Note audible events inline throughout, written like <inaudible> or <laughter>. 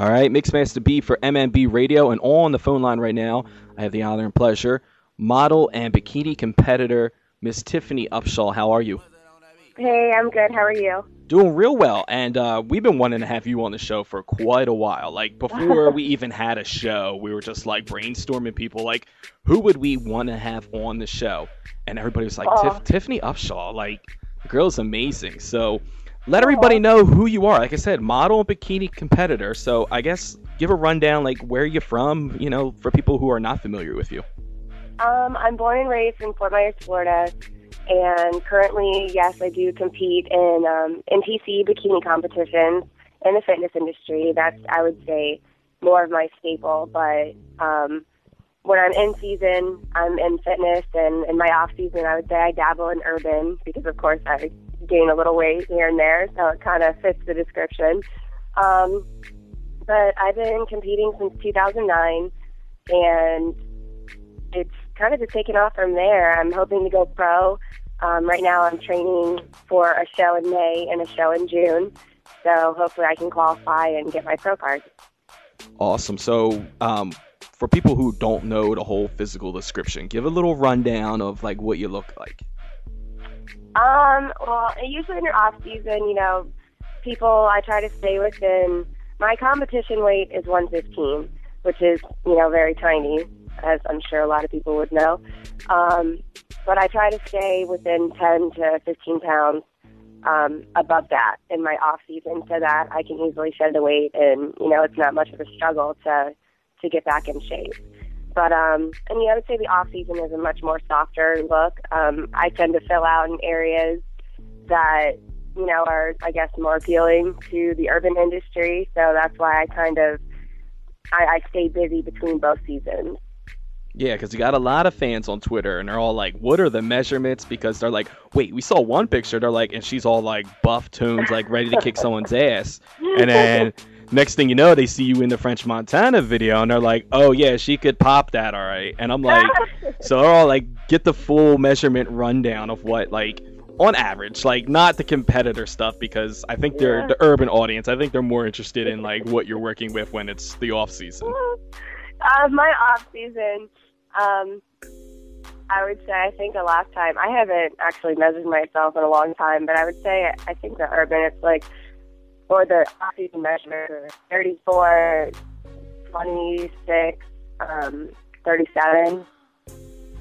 All right, Mixmaster B for MMB Radio, and all on the phone line right now, I have the honor and pleasure, model and bikini competitor, Miss Tiffany Upshaw. How are you? Hey, I'm good. How are you? Doing real well, and uh, we've been wanting to have you on the show for quite a while. Like before we <laughs> even had a show, we were just like brainstorming people, like who would we want to have on the show? And everybody was like, Tiff- Tiffany Upshaw, like the girl's amazing. So let everybody know who you are. Like I said, model and bikini competitor. So I guess give a rundown, like where you're from, you know, for people who are not familiar with you. Um, I'm born and raised in Fort Myers, Florida, and currently, yes, I do compete in um, NPC bikini competitions in the fitness industry. That's, I would say, more of my staple. But um, when I'm in season, I'm in fitness, and in my off season, I would say I dabble in urban because, of course, I gain a little weight here and there, so it kind of fits the description. Um, but I've been competing since 2009, and it's kind of just taken off from there. I'm hoping to go pro. Um, right now, I'm training for a show in May and a show in June, so hopefully I can qualify and get my pro card. Awesome. So, um, for people who don't know the whole physical description, give a little rundown of like what you look like. Um, well, usually in your off season, you know, people I try to stay within. My competition weight is 115, which is you know very tiny, as I'm sure a lot of people would know. Um, but I try to stay within 10 to 15 pounds um, above that in my off season, so that I can easily shed the weight, and you know it's not much of a struggle to to get back in shape. But um, and yeah, I would say the off season is a much more softer look. Um, I tend to fill out in areas that you know are I guess more appealing to the urban industry. So that's why I kind of I, I stay busy between both seasons. Yeah, because you got a lot of fans on Twitter, and they're all like, "What are the measurements?" Because they're like, "Wait, we saw one picture." They're like, and she's all like buff tunes, like ready to kick <laughs> someone's ass, and then next thing you know, they see you in the French Montana video, and they're like, "Oh yeah, she could pop that, all right." And I'm like, <laughs> so they're all like, get the full measurement rundown of what like on average, like not the competitor stuff because I think they're Yeah. the urban audience. I think they're more interested in like what you're working with when it's the off season. <laughs> Uh, my off season, um, I would say I think the last time I haven't actually measured myself in a long time, but I would say I think the urban it's like or the measurement are 34, 26, um, 37.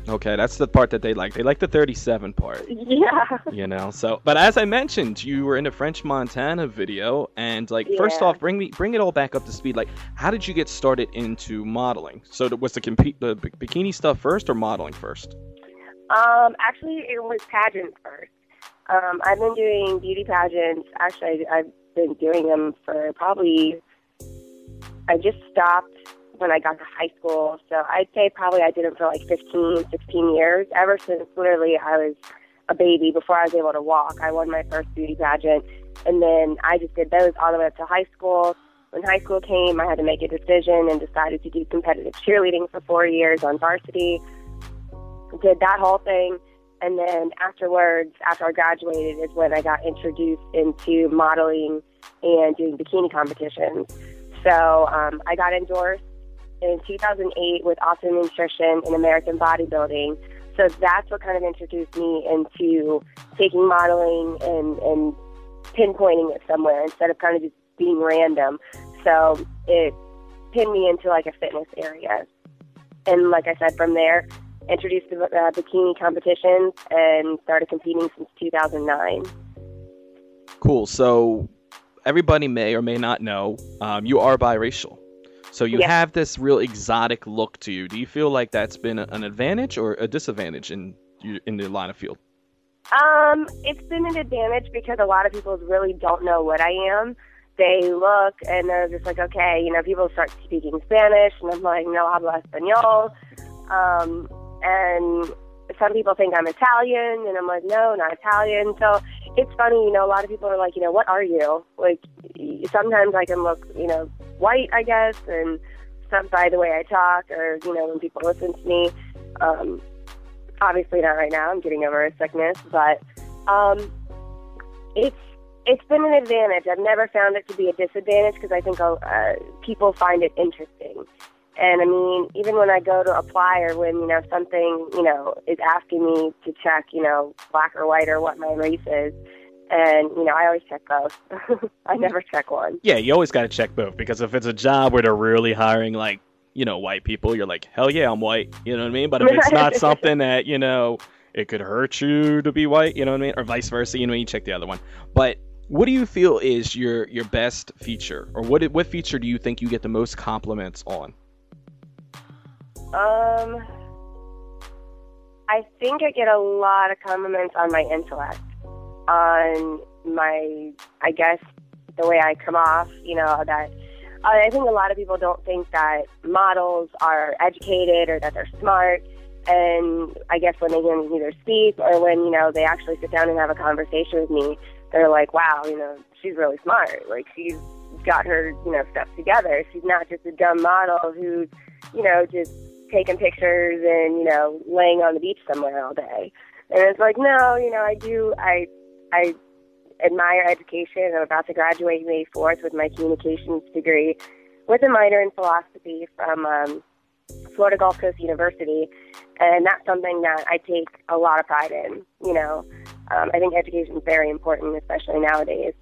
Okay, that's the part that they like. They like the 37 part. Yeah. <laughs> you know so but as i mentioned you were in the french montana video and like first off bring me bring it all back up to speed like how did you get started into modeling so was the compete the bikini stuff first or modeling first Um, actually, it was pageants first. Um, I've been doing beauty pageants. Actually, I, I've been doing them for probably. I just stopped when I got to high school, so I'd say probably I did it for like 15, 16 years. Ever since literally I was a baby before I was able to walk. I won my first beauty pageant, and then I just did those all the way up to high school. When high school came, I had to make a decision and decided to do competitive cheerleading for four years on varsity did that whole thing. And then afterwards, after I graduated, is when I got introduced into modeling and doing bikini competitions. So um, I got endorsed in 2008 with Awesome Nutrition and American Bodybuilding. So that's what kind of introduced me into taking modeling and, and pinpointing it somewhere instead of kind of just being random. So it pinned me into like a fitness area. And like I said, from there, introduced to uh, bikini competitions and started competing since 2009. cool so everybody may or may not know um, you are biracial so you Yeah. have this real exotic look to you do you feel like that's been an advantage or a disadvantage in in the line of field Um, it's been an advantage because a lot of people really don't know what I am. They look and they're just like, okay, you know, people start speaking Spanish, and I'm like, no habla español. Um, and some people think I'm Italian, and I'm like, no, not Italian. So it's funny, you know, a lot of people are like, you know, what are you? Like, sometimes I can look, you know, white, I guess, and some by the way I talk, or you know, when people listen to me. Um, obviously not right now. I'm getting over a sickness, but um, it's it's been an advantage. I've never found it to be a disadvantage because I think uh, people find it interesting. And I mean, even when I go to apply or when, you know, something, you know, is asking me to check, you know, black or white or what my race is, and, you know, I always check both. <laughs> I never check one. Yeah, you always got to check both because if it's a job where they're really hiring, like, you know, white people, you're like, hell yeah, I'm white. You know what I mean? But if it's not <laughs> something that, you know, it could hurt you to be white, you know what I mean? Or vice versa, you know, you check the other one. But what do you feel is your your best feature or what what feature do you think you get the most compliments on um, I think I get a lot of compliments on my intellect, on my, I guess, the way I come off. You know that I think a lot of people don't think that models are educated or that they're smart. And I guess when they hear me either speak or when you know they actually sit down and have a conversation with me, they're like, "Wow, you know, she's really smart. Like she's got her, you know, stuff together. She's not just a dumb model who's, you know, just taking pictures and you know laying on the beach somewhere all day. And it's like, no, you know, I do. I I admire education. I'm about to graduate May 4th with my communications degree, with a minor in philosophy from um, Florida Gulf Coast University, and that's something that I take a lot of pride in. You know, um, I think education is very important, especially nowadays.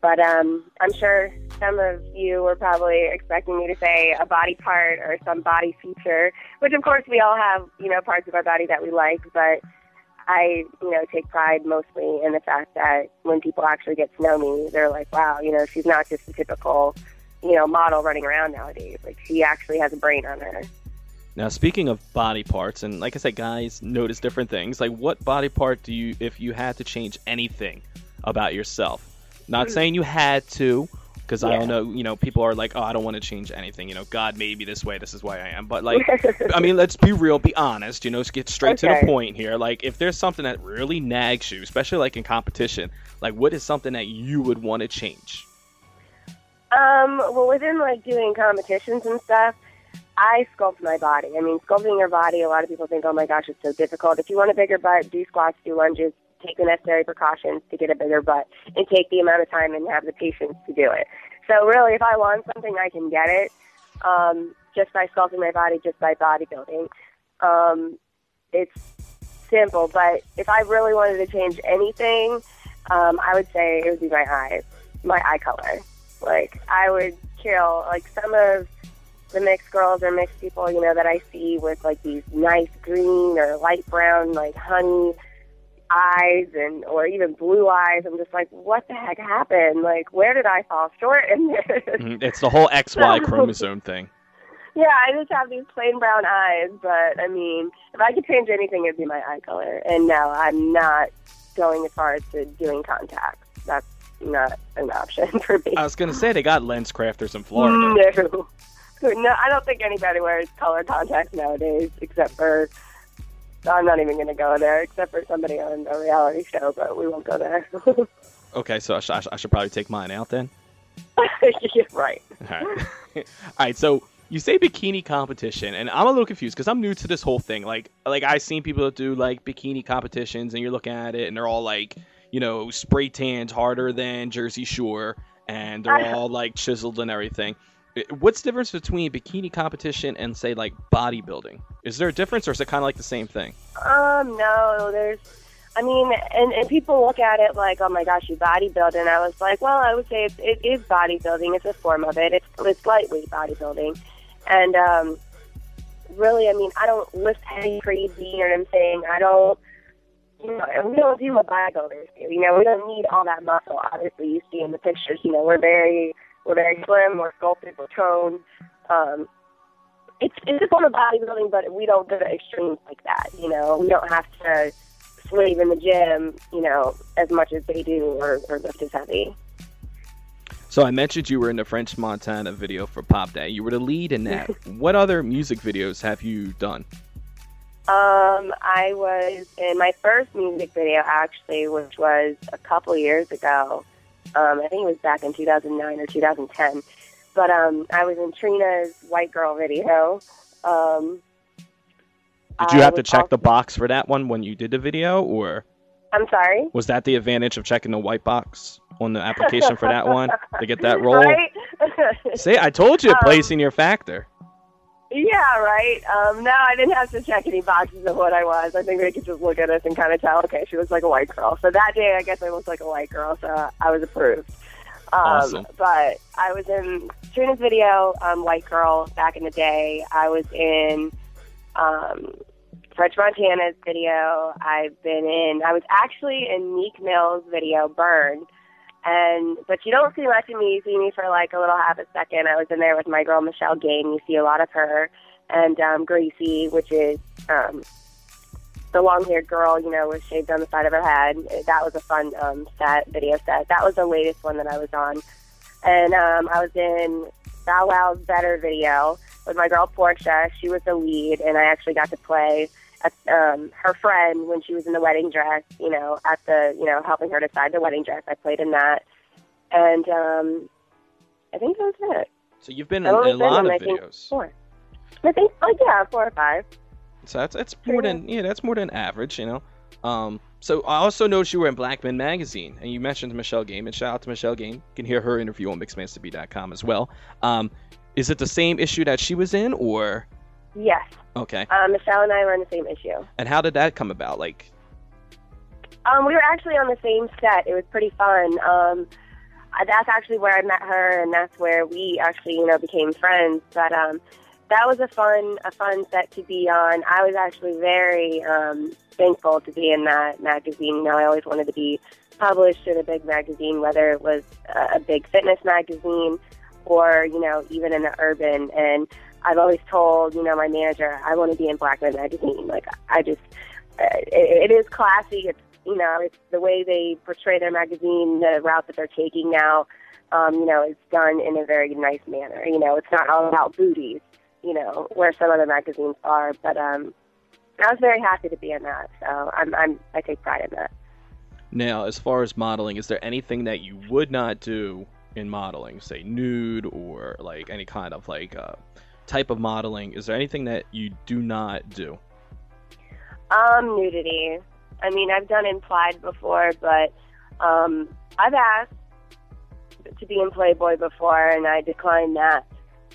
But um, I'm sure some of you were probably expecting me to say a body part or some body feature, which of course we all have, you know, parts of our body that we like, but I, you know, take pride mostly in the fact that when people actually get to know me, they're like, wow, you know, she's not just a typical, you know, model running around nowadays. Like she actually has a brain on her. Now, speaking of body parts, and like I said, guys notice different things. Like, what body part do you, if you had to change anything about yourself, not hmm. saying you had to, because yeah. I don't know, you know, people are like, oh, I don't want to change anything. You know, God made me this way. This is why I am. But like, <laughs> I mean, let's be real, be honest. You know, let's get straight okay. to the point here. Like, if there's something that really nags you, especially like in competition, like, what is something that you would want to change? Um, well, within like doing competitions and stuff, I sculpt my body. I mean, sculpting your body, a lot of people think, oh my gosh, it's so difficult. If you want a bigger butt, do squats, do lunges, take the necessary precautions to get a bigger butt and take the amount of time and have the patience to do it. So really, if I want something, I can get it um, just by sculpting my body, just by bodybuilding. Um, it's simple, but if I really wanted to change anything, um, I would say it would be my eyes, my eye color. Like I would kill like some of the mixed girls or mixed people, you know, that I see with like these nice green or light brown, like honey eyes and or even blue eyes. I'm just like, what the heck happened? Like, where did I fall short in this? Mm-hmm. It's the whole XY <laughs> chromosome thing. Yeah, I just have these plain brown eyes, but I mean, if I could change anything, it'd be my eye color. And no, I'm not going as far as to doing contacts. That's not an option <laughs> for me. I was gonna say they got LensCrafters in Florida. No. <laughs> No, I don't think anybody wears color contacts nowadays, except for I'm not even going to go there, except for somebody on a reality show, but we won't go there. <laughs> okay, so I, sh- I, should probably take mine out then. <laughs> yeah, right. All right. <laughs> All right. So you say bikini competition, and I'm a little confused because I'm new to this whole thing. Like, like I've seen people that do like bikini competitions, and you're looking at it, and they're all like, you know, spray tanned harder than Jersey Shore, and they're all like chiseled and everything. What's the difference between bikini competition and say like bodybuilding? Is there a difference, or is it kind of like the same thing? Um, no, there's. I mean, and, and people look at it like, oh my gosh, you bodybuild, and I was like, well, I would say it's, it is bodybuilding. It's a form of it. It's it's lightweight bodybuilding, and um, really, I mean, I don't lift heavy crazy. You know what I'm saying? I don't. You know, we don't do what bodybuilders do. You know, we don't need all that muscle. Obviously, you see in the pictures. You know, we're very we're very slim, we're sculpted, we're toned. Um, it's it's a form of bodybuilding, but we don't go to extremes like that. You know, we don't have to slave in the gym, you know, as much as they do, or, or lift as heavy. So I mentioned you were in the French Montana video for Pop That. You were the lead in that. <laughs> what other music videos have you done? Um, I was in my first music video actually, which was a couple years ago. Um, I think it was back in 2009 or 2010. But um, I was in Trina's White Girl video. Um, did you have to check also... the box for that one when you did the video, or? I'm sorry. Was that the advantage of checking the white box, on the application for that one to get that <laughs> role? Right? <laughs> Say, I told you, Um, play senior factor. Yeah, right. Um, no, I didn't have to check any boxes of what I was. I think they could just look at us and kind of tell, okay, she looks like a white girl. So that day, I guess I looked like a white girl, so I was approved. Um, Awesome. But I was in Trina's video, um, White Girl, back in the day. I was in um, French Montana's video. I've been in, I was actually in Meek Mill's video, Burn. And but you don't see much of me. You see me for like a little half a second. I was in there with my girl Michelle Gain. You see a lot of her, and um, Gracie, which is um, the long-haired girl, you know, with shaved on the side of her head. That was a fun um, set, video set. That was the latest one that I was on, and um, I was in Bow Wow's Better video with my girl Portia. She was the lead, and I actually got to play at, um, her friend when she was in the wedding dress. You know, at the you know helping her decide the wedding dress. I played in that, and um, I think that was it. So you've been in a lot of I think, videos. Four. I think, oh yeah, four or five. So that's that's more than yeah, that's more than average, you know. Um, so I also noticed you were in Black Men Magazine, and you mentioned Michelle Game, and shout out to Michelle Game. You can hear her interview on MixedManTV.com as well. Um, is it the same issue that she was in, or Yes, okay? um, Michelle and I were on the same issue. And how did that come about? Like, Um, we were actually on the same set. It was pretty fun. Um, uh, that's actually where I met her, and that's where we actually, you know, became friends. But um, that was a fun, a fun set to be on. I was actually very um, thankful to be in that magazine. You know, I always wanted to be published in a big magazine, whether it was a, a big fitness magazine or, you know, even in the urban. And I've always told, you know, my manager, I want to be in Black Men magazine. Like, I just, it, it is classy. It's you know, it's the way they portray their magazine, the route that they're taking now, um, you know, it's done in a very nice manner. You know, it's not all about booties, you know, where some other magazines are. But um, I was very happy to be in that, so I'm, I'm I take pride in that. now as far as modeling, is there anything that you would not do in modeling, say nude or like any kind of like uh, type of modeling? Is there anything that you do not do? Um, nudity. I mean, I've done implied before, but um, I've asked to be in Playboy before, and I declined that.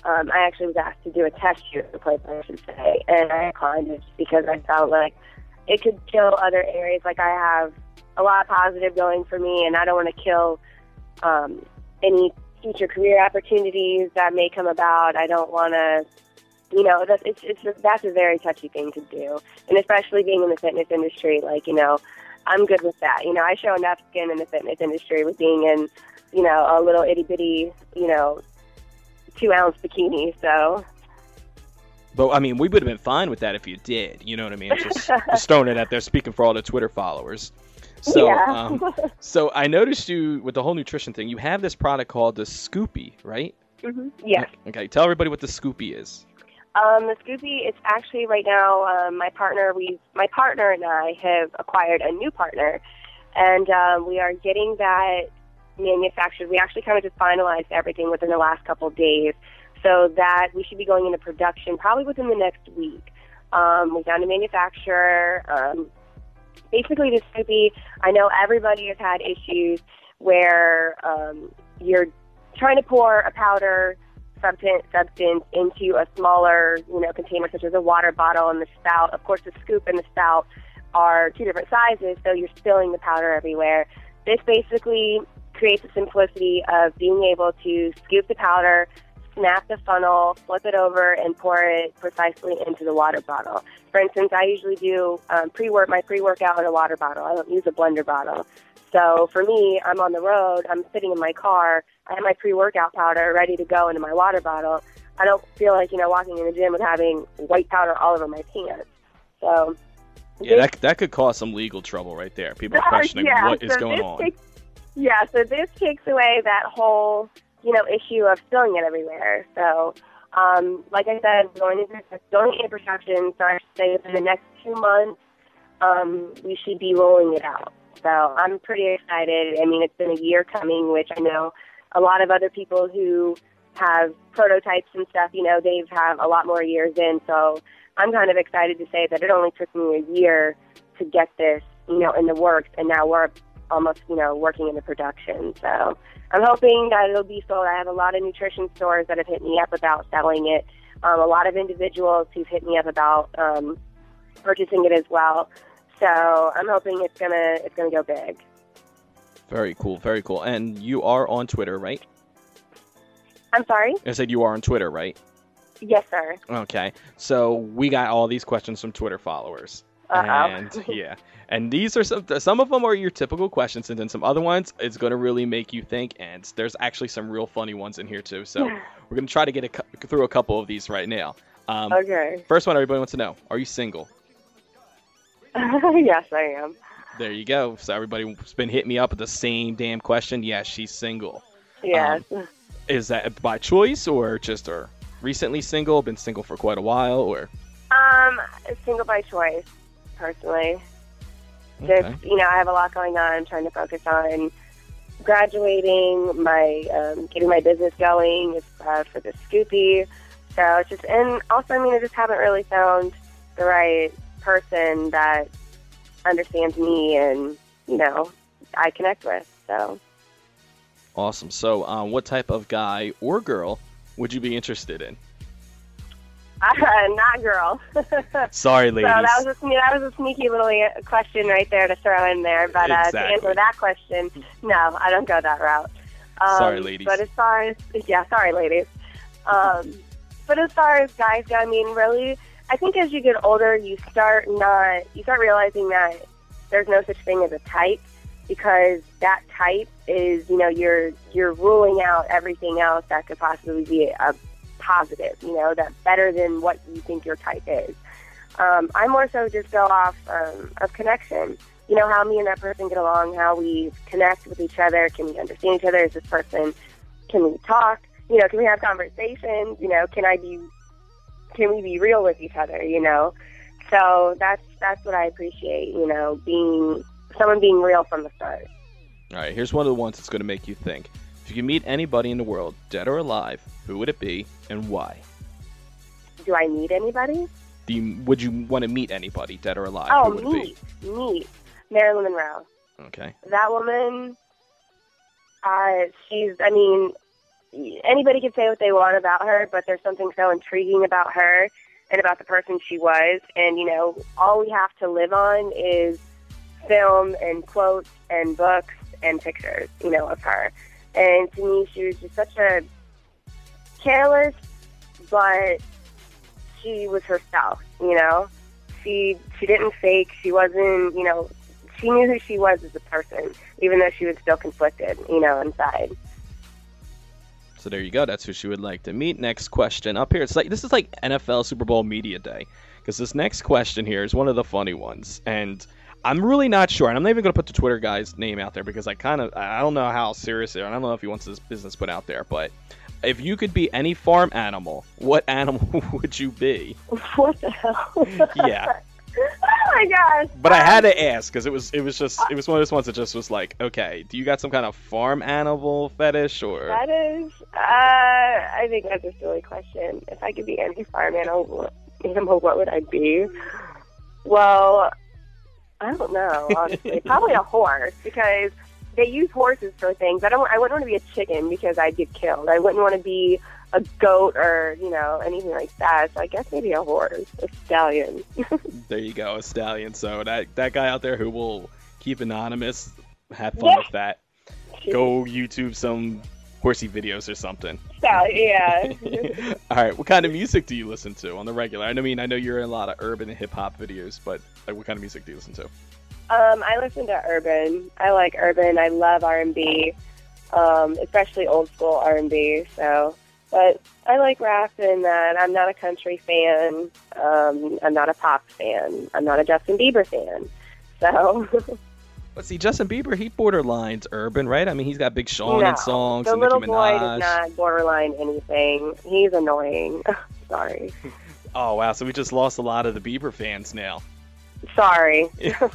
Um, I actually was asked to do a test shoot for Playboy, I should say, and I declined it because I felt like it could kill other areas. Like I have a lot of positive going for me, and I don't want to kill um, any future career opportunities that may come about. I don't want to you know that's it's it's that's a very touchy thing to do and especially being in the fitness industry like you know i'm good with that you know i show enough skin in the fitness industry with being in you know a little itty bitty you know two ounce bikini so But I mean, we would have been fine with that if you did. You know what I mean? Just, just <laughs> throwing it out there, speaking for all the Twitter followers. So, yeah um, so I noticed you with the whole nutrition thing. You have this product called the Scoopy, right? hmm yes Okay, tell everybody what the Scoopy is. Um, the Scoopy, it's actually right now. Um, my partner, we, my partner and I have acquired a new partner, and um, we are getting that manufactured. We actually kind of just finalized everything within the last couple of days, so that we should be going into production probably within the next week. Um, we found a manufacturer. Um, basically, the Scoopy. I know everybody has had issues where um, you're trying to pour a powder substance substance into a smaller, you know, container such as a water bottle and the spout. Of course, the scoop and the spout are two different sizes, so you're spilling the powder everywhere. This basically creates the simplicity of being able to scoop the powder, snap the funnel, flip it over, and pour it precisely into the water bottle. For instance, I usually do um, pre-work my pre-workout in a water bottle. I don't use a blender bottle. So for me, I'm on the road. I'm sitting in my car. I have my pre-workout powder ready to go into my water bottle. I don't feel like you know walking in the gym with having white powder all over my pants. So Yeah, that that could cause some legal trouble right there. People are <laughs> questioning yeah, what is so going this on. Takes, yeah, so this takes away that whole, you know, issue of spilling it everywhere. So, um, like I said, going into going into production, so I should say within the next two months, um, we should be rolling it out. So I'm pretty excited. I mean, it's been a year coming, which I know a lot of other people who have prototypes and stuff, you know, they've have a lot more years in. So I'm kind of excited to say that it only took me a year to get this, you know, in the works, and now we're almost you know working in the production. So I'm hoping that it'll be sold. I have a lot of nutrition stores that have hit me up about selling it. Um, a lot of individuals who've hit me up about um, purchasing it as well. So I'm hoping it's gonna it's gonna go big. Very cool, very cool. And you are on Twitter, right? I'm sorry. I said you are on Twitter, right? Yes, sir. Okay. So we got all these questions from Twitter followers. Uh-oh. And yeah, and these are some. Some of them are your typical questions, and then some other ones it's going to really make you think. And there's actually some real funny ones in here too. So we're going to try to get a, through a couple of these right now. Um, Okay. First one, everybody wants to know: Are you single? <laughs> yes, I am. There you go. So everybody's been hitting me up with the same damn question. Yes, she's single. Yes. Is that by choice or just or recently single? Been single for quite a while, or Um, single by choice, personally. okay. Just you know, I have a lot going on. I'm trying to focus on graduating, my um, getting my business going uh, for the Scoopy. So it's just, and also, I mean, I just haven't really found the right person that understands me and you know I connect with. So awesome. So, um, what type of guy or girl would you be interested in? <laughs> not girl. <laughs> Sorry, ladies. So that was a that was a sneaky little question right there to throw in there. But uh, to answer that question, no, I don't go that route. Um, Sorry, ladies. But as far as yeah, sorry, ladies. Um, <laughs> but as far as guys go, I mean, really, I think as you get older, you start not you start realizing that there's no such thing as a type because that type is you know you're you're ruling out everything else that could possibly be a positive. You know, that's better than what you think your type is. Um, I more so just go off um, of connection. You know, how me and that person get along, how we connect with each other. Can we understand each other? Is this person? Can we talk? You know, can we have conversations? You know, can I be? Can we be real with each other? You know, so that's that's what I appreciate. You know, being someone being real from the start. All right, here's one of the ones that's going to make you think. If you could meet anybody in the world, dead or alive, who would it be and why? Do I need anybody? Do you, would you want to meet anybody, dead or alive? oh, who would it meet, meet Marilyn Monroe. Okay. that woman, uh, she's, I mean, anybody can say what they want about her, but there's something so intriguing about her and about the person she was. And, you know, all we have to live on is film and quotes and books and pictures, you know, of her. And to me, she was just such a careless, but she was herself, you know? She, she didn't fake. She wasn't, you know, she knew who she was as a person, even though she was still conflicted, you know, inside. So there you go. That's who she would like to meet. Next question up here. It's like this is like NFL Super Bowl media day because this next question here is one of the funny ones, and I'm really not sure. And I'm not even going to put the Twitter guy's name out there because I kind of I don't know how serious they are. I don't know if he wants this business put out there, but if you could be any farm animal, what <laughs> animal would you be? What the hell? Yeah. <laughs> oh my gosh. But I had to ask because it was it was just it was one of those ones that just was like, okay, do you got some kind of farm animal fetish or? That is, uh, I think that's a silly question. If I could be any farm animal, animal, what would I be? Well, I don't know, honestly. Probably a horse because they use horses for things. I don't. I wouldn't want to be a chicken because I'd get killed. I wouldn't want to be a goat or you know anything like that. So I guess maybe a horse, a stallion. <laughs> There you go, a stallion. So that that guy out there who will keep anonymous, have fun Yeah. with that. <laughs> Go YouTube some horsey videos or something. Stallion, <laughs> yeah. <laughs> All right, what kind of music do you listen to on the regular? I mean, I know you're in a lot of urban and hip hop videos, but like, what kind of music do you listen to? Um, I listen to urban. I like urban. I love R and B, um, especially old school R and B. So, but I like rap and that. I'm not a country fan. Um, I'm not a pop fan. I'm not a Justin Bieber fan. So, <laughs> Let's see, Justin Bieber, he borderlines urban, right? I mean, he's got Big Sean no, in songs the and little Nicki boy Minaj. does not borderline anything. He's annoying. <laughs> Sorry. <laughs> Oh wow, so we just lost a lot of the Bieber fans now. Sorry.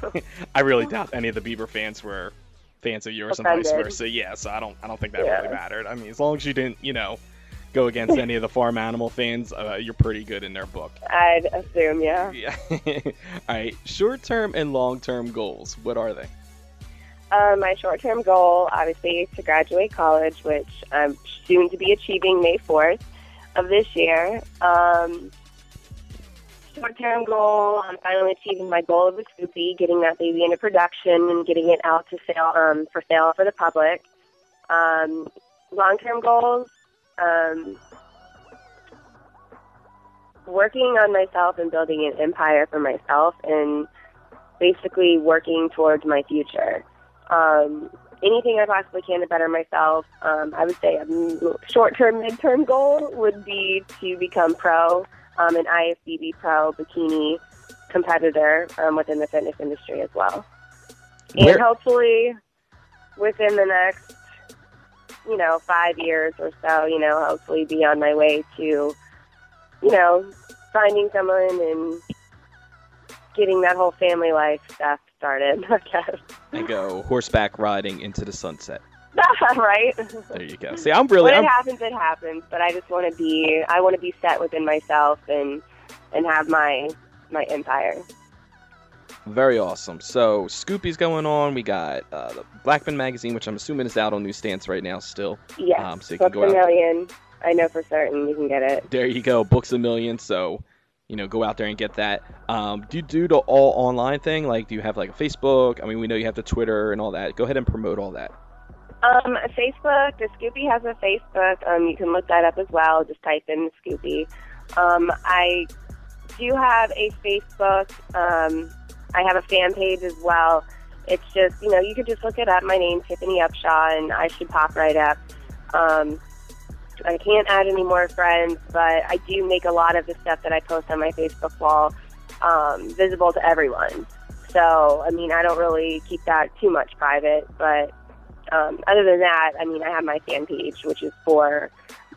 <laughs> I really doubt any of the Bieber fans were fans of yours and vice Offended. versa. Yeah, so I don't I don't think that Yeah. really mattered. I mean, as long as you didn't, you know, go against any of the farm animal fans, uh, you're pretty good in their book. I'd assume, yeah. Yeah. All right, short-term and long-term goals. What are they? Uh, my short-term goal, obviously, is to graduate college, which I'm soon to be achieving May 4th of this year. Um, short-term goal, I'm finally achieving my goal of the Scoopy, getting that baby into production and getting it out to sale um, for sale for the public. Um, long-term goals, um, working on myself and building an empire for myself and basically working towards my future. Um, anything I possibly can to better myself. Um, I would say a short-term, mid-term goal would be to become pro, um, an IFBB pro bikini competitor um, within the fitness industry as well. Where- And hopefully, within the next, you know, five years or so, you know, hopefully be on my way to, you know, finding someone and getting that whole family life stuff started, <laughs> I guess. And go horseback riding into the sunset. <laughs> right? There you go. See, I'm really, when I'm, it happens, it happens. But I just want to be, I want to be set within myself and and have my my empire. Very awesome. So Scoopy's going on. We got uh, the Black Men magazine, which I'm assuming is out on newsstands right now still. Yes, Um, so you can books go a out. million. I know for certain you can get it. There you go. Books-A-Million. So you know, go out there and get that. Um, do you do the all online thing? Like, do you have like a Facebook? I mean, we know you have the Twitter and all that. Go ahead and promote all that. Um, Facebook, the Scoopy has a Facebook. Um, you can look that up as well. Just type in Scoopy. Um, I do have a Facebook. Um, I have a fan page as well. It's just, you know, you could just look it up. My name's Tiffany Upshaw, and I should pop right up. Um, I can't add any more friends, but I do make a lot of the stuff that I post on my Facebook wall um, visible to everyone. So, I mean, I don't really keep that too much private, but um, other than that, I mean, I have my fan page, which is for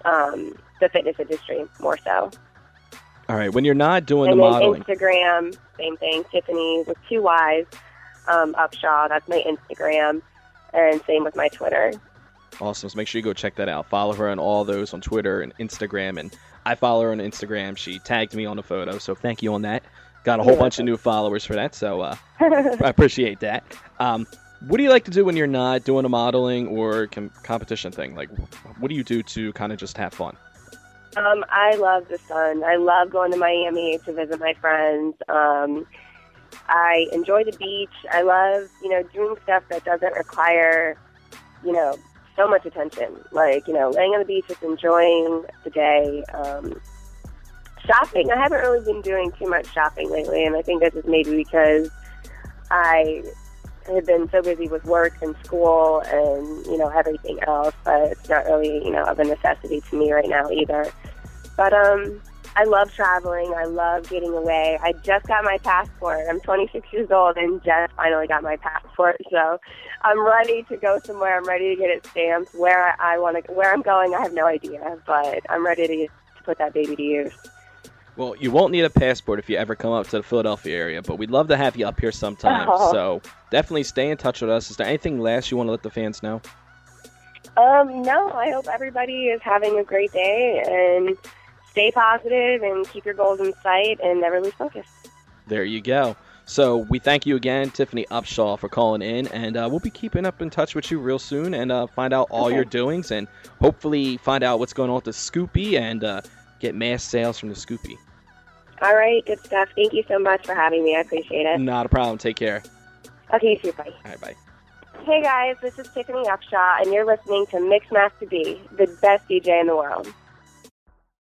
um, the fitness industry more so. All right. When you're not doing and the modeling, Instagram, same thing. Tiffany with two Y's, um, Upshaw. That's my Instagram, and same with my Twitter. Awesome. So make sure you go check that out. Follow her on all those on Twitter and Instagram. And I follow her on Instagram. She tagged me on the photo, so thank you on that. Got a whole bunch of new followers for that, so uh, <laughs> I appreciate that. Um, what do you like to do when you're not doing a modeling or com- competition thing? Like, what do you do to kind of just have fun? Um, I love the sun. I love going to Miami to visit my friends. Um, I enjoy the beach. I love, you know, doing stuff that doesn't require, you know, so much attention. Like, you know, laying on the beach, just enjoying the day. Um, shopping. I haven't really been doing too much shopping lately, and I think this is maybe because I have been so busy with work and school and you know everything else. But it's not really you know of a necessity to me right now either. But um, I love traveling. I love getting away. I just got my passport. I'm 26 years old and just finally got my passport. So I'm ready to go somewhere. I'm ready to get it stamped. Where I want to, where I'm going, I have no idea. But I'm ready to, to put that baby to use. Well, you won't need a passport if you ever come up to the Philadelphia area, but we'd love to have you up here sometime. Oh. So definitely stay in touch with us. Is there anything last you want to let the fans know? Um, no, I hope everybody is having a great day and stay positive and keep your goals in sight and never lose focus. There you go. So we thank you again, Tiffany Upshaw, for calling in, and uh, we'll be keeping up in touch with you real soon and uh, find out all Okay. your doings and hopefully find out what's going on with the Scoopy and uh, get mass sales from the Scoopy. All right, good stuff. Thank you so much for having me. I appreciate it. Not a problem. Take care. Okay, you too. Bye. All right, bye. Hey guys, this is Tiffany Upshaw, and you're listening to Mixmaster B, the best DJ in the world.